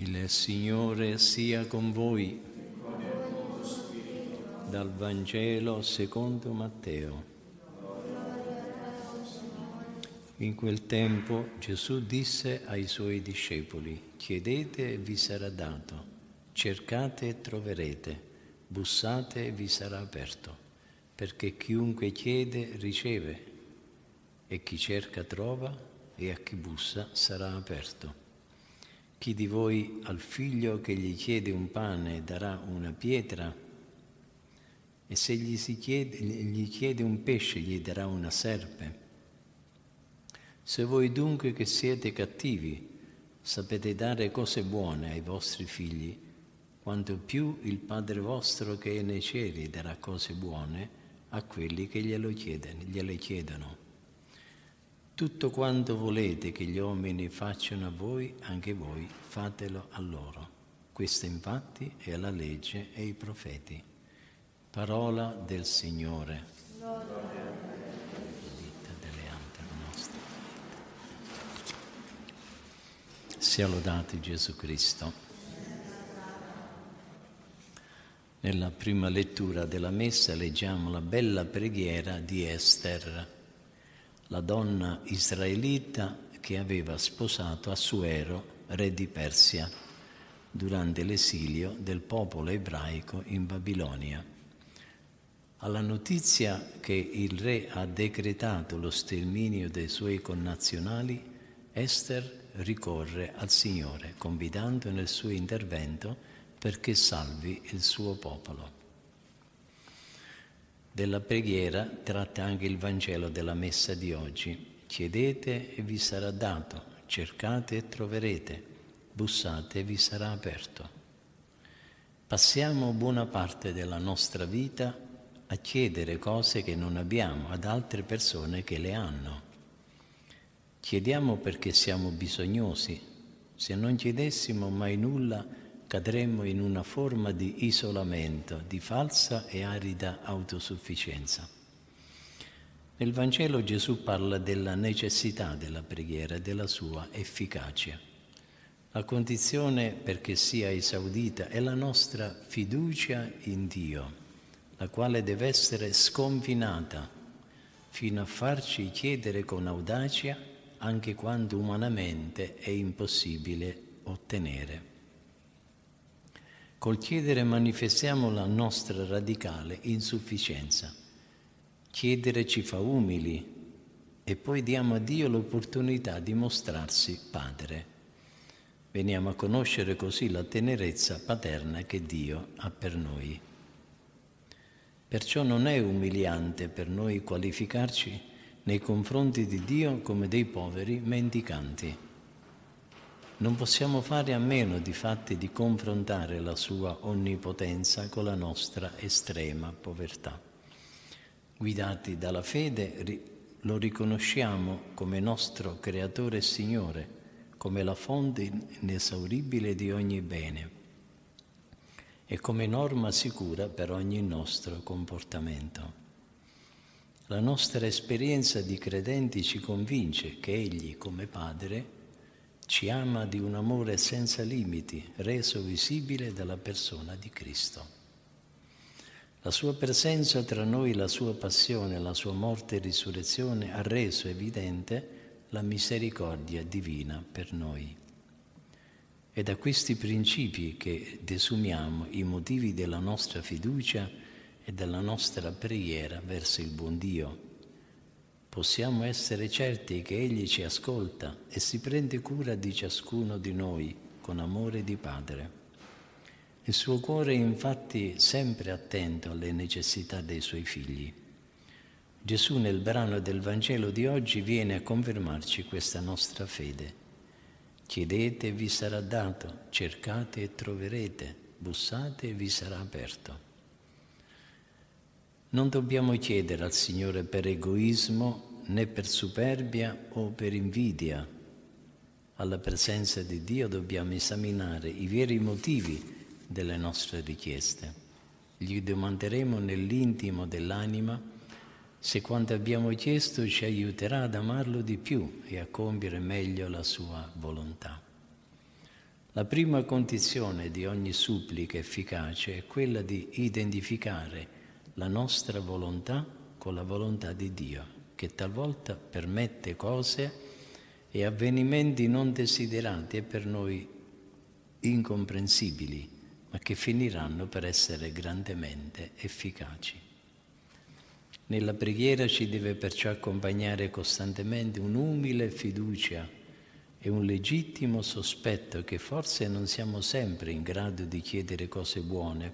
Il Signore sia con voi. Dal Vangelo secondo Matteo. In quel tempo Gesù disse ai suoi discepoli, chiedete e vi sarà dato, cercate e troverete, bussate e vi sarà aperto, perché chiunque chiede riceve e chi cerca trova e a chi bussa sarà aperto. Chi di voi al figlio che gli chiede un pane darà una pietra? E se gli, chiede, gli chiede un pesce gli darà una serpe? Se voi dunque che siete cattivi sapete dare cose buone ai vostri figli, quanto più il Padre vostro che è nei cieli darà cose buone a quelli che glielo chiedono. Tutto quanto volete che gli uomini facciano a voi, anche voi fatelo a loro. Questa infatti è la legge e i profeti. Parola del Signore. Sia lodato Gesù Cristo. Nella prima lettura della messa leggiamo la bella preghiera di Esther la donna israelita che aveva sposato Assuero, re di Persia, durante l'esilio del popolo ebraico in Babilonia. Alla notizia che il re ha decretato lo sterminio dei suoi connazionali, Esther ricorre al Signore, convidando nel suo intervento perché salvi il suo popolo. Della preghiera tratta anche il Vangelo della messa di oggi. Chiedete e vi sarà dato, cercate e troverete, bussate e vi sarà aperto. Passiamo buona parte della nostra vita a chiedere cose che non abbiamo ad altre persone che le hanno. Chiediamo perché siamo bisognosi. Se non chiedessimo mai nulla, cadremmo in una forma di isolamento, di falsa e arida autosufficienza. Nel Vangelo Gesù parla della necessità della preghiera e della sua efficacia. La condizione perché sia esaudita è la nostra fiducia in Dio, la quale deve essere sconfinata fino a farci chiedere con audacia anche quando umanamente è impossibile ottenere. Col chiedere manifestiamo la nostra radicale insufficienza. Chiedere ci fa umili e poi diamo a Dio l'opportunità di mostrarsi Padre. Veniamo a conoscere così la tenerezza paterna che Dio ha per noi. Perciò non è umiliante per noi qualificarci nei confronti di Dio come dei poveri mendicanti non possiamo fare a meno di fatti di confrontare la sua onnipotenza con la nostra estrema povertà. Guidati dalla fede lo riconosciamo come nostro creatore e Signore, come la fonte inesauribile di ogni bene e come norma sicura per ogni nostro comportamento. La nostra esperienza di credenti ci convince che Egli, come Padre, ci ama di un amore senza limiti, reso visibile dalla persona di Cristo. La sua presenza tra noi, la sua passione, la sua morte e risurrezione ha reso evidente la misericordia divina per noi. È da questi principi che desumiamo i motivi della nostra fiducia e della nostra preghiera verso il buon Dio possiamo essere certi che Egli ci ascolta e si prende cura di ciascuno di noi con amore di Padre. Il suo cuore è infatti sempre attento alle necessità dei suoi figli. Gesù nel brano del Vangelo di oggi viene a confermarci questa nostra fede. Chiedete e vi sarà dato, cercate e troverete, bussate e vi sarà aperto. Non dobbiamo chiedere al Signore per egoismo né per superbia o per invidia. Alla presenza di Dio dobbiamo esaminare i veri motivi delle nostre richieste. Gli domanderemo nell'intimo dell'anima se quanto abbiamo chiesto ci aiuterà ad amarlo di più e a compiere meglio la sua volontà. La prima condizione di ogni supplica efficace è quella di identificare la nostra volontà con la volontà di Dio, che talvolta permette cose e avvenimenti non desiderati e per noi incomprensibili, ma che finiranno per essere grandemente efficaci. Nella preghiera ci deve perciò accompagnare costantemente un'umile fiducia e un legittimo sospetto che forse non siamo sempre in grado di chiedere cose buone,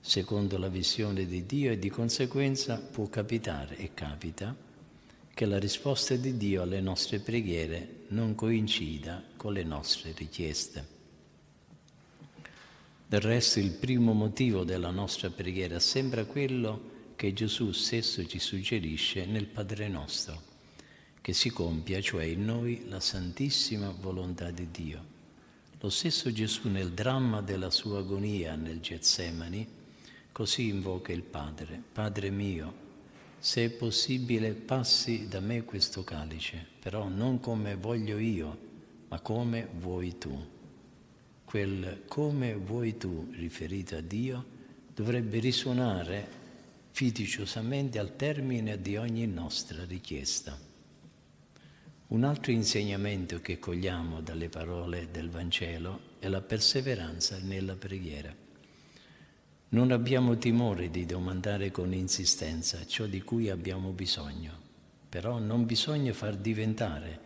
secondo la visione di Dio e di conseguenza può capitare e capita che la risposta di Dio alle nostre preghiere non coincida con le nostre richieste. Del resto il primo motivo della nostra preghiera sembra quello che Gesù stesso ci suggerisce nel Padre nostro, che si compia cioè in noi la santissima volontà di Dio. Lo stesso Gesù nel dramma della sua agonia nel Getsemani Così invoca il Padre, Padre mio, se è possibile passi da me questo calice, però non come voglio io, ma come vuoi tu. Quel come vuoi tu riferito a Dio dovrebbe risuonare fiduciosamente al termine di ogni nostra richiesta. Un altro insegnamento che cogliamo dalle parole del Vangelo è la perseveranza nella preghiera. Non abbiamo timore di domandare con insistenza ciò di cui abbiamo bisogno, però non bisogna far diventare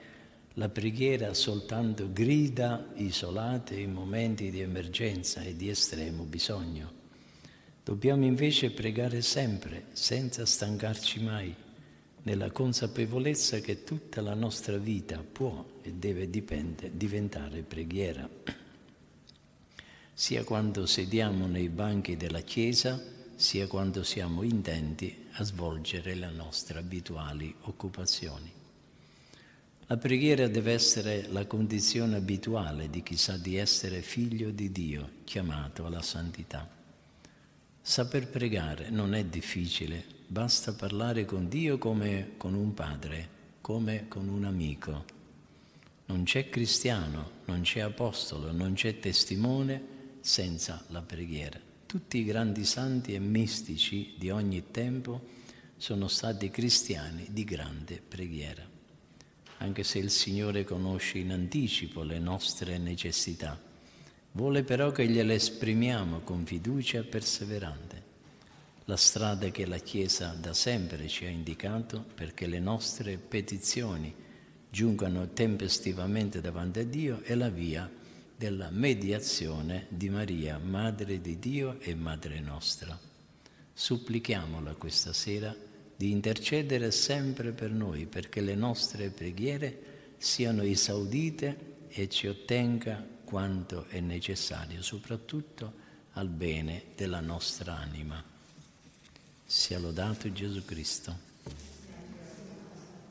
la preghiera soltanto grida isolate in momenti di emergenza e di estremo bisogno. Dobbiamo invece pregare sempre, senza stancarci mai, nella consapevolezza che tutta la nostra vita può e deve diventare preghiera sia quando sediamo nei banchi della Chiesa, sia quando siamo intenti a svolgere le nostre abituali occupazioni. La preghiera deve essere la condizione abituale di chi sa di essere figlio di Dio, chiamato alla santità. Saper pregare non è difficile, basta parlare con Dio come con un padre, come con un amico. Non c'è cristiano, non c'è apostolo, non c'è testimone senza la preghiera. Tutti i grandi santi e mistici di ogni tempo sono stati cristiani di grande preghiera. Anche se il Signore conosce in anticipo le nostre necessità, vuole però che gliele esprimiamo con fiducia perseverante. La strada che la Chiesa da sempre ci ha indicato perché le nostre petizioni giungano tempestivamente davanti a Dio è la via della mediazione di Maria, Madre di Dio e Madre nostra. Supplichiamola questa sera di intercedere sempre per noi perché le nostre preghiere siano esaudite e ci ottenga quanto è necessario, soprattutto al bene della nostra anima. Sia lodato Gesù Cristo.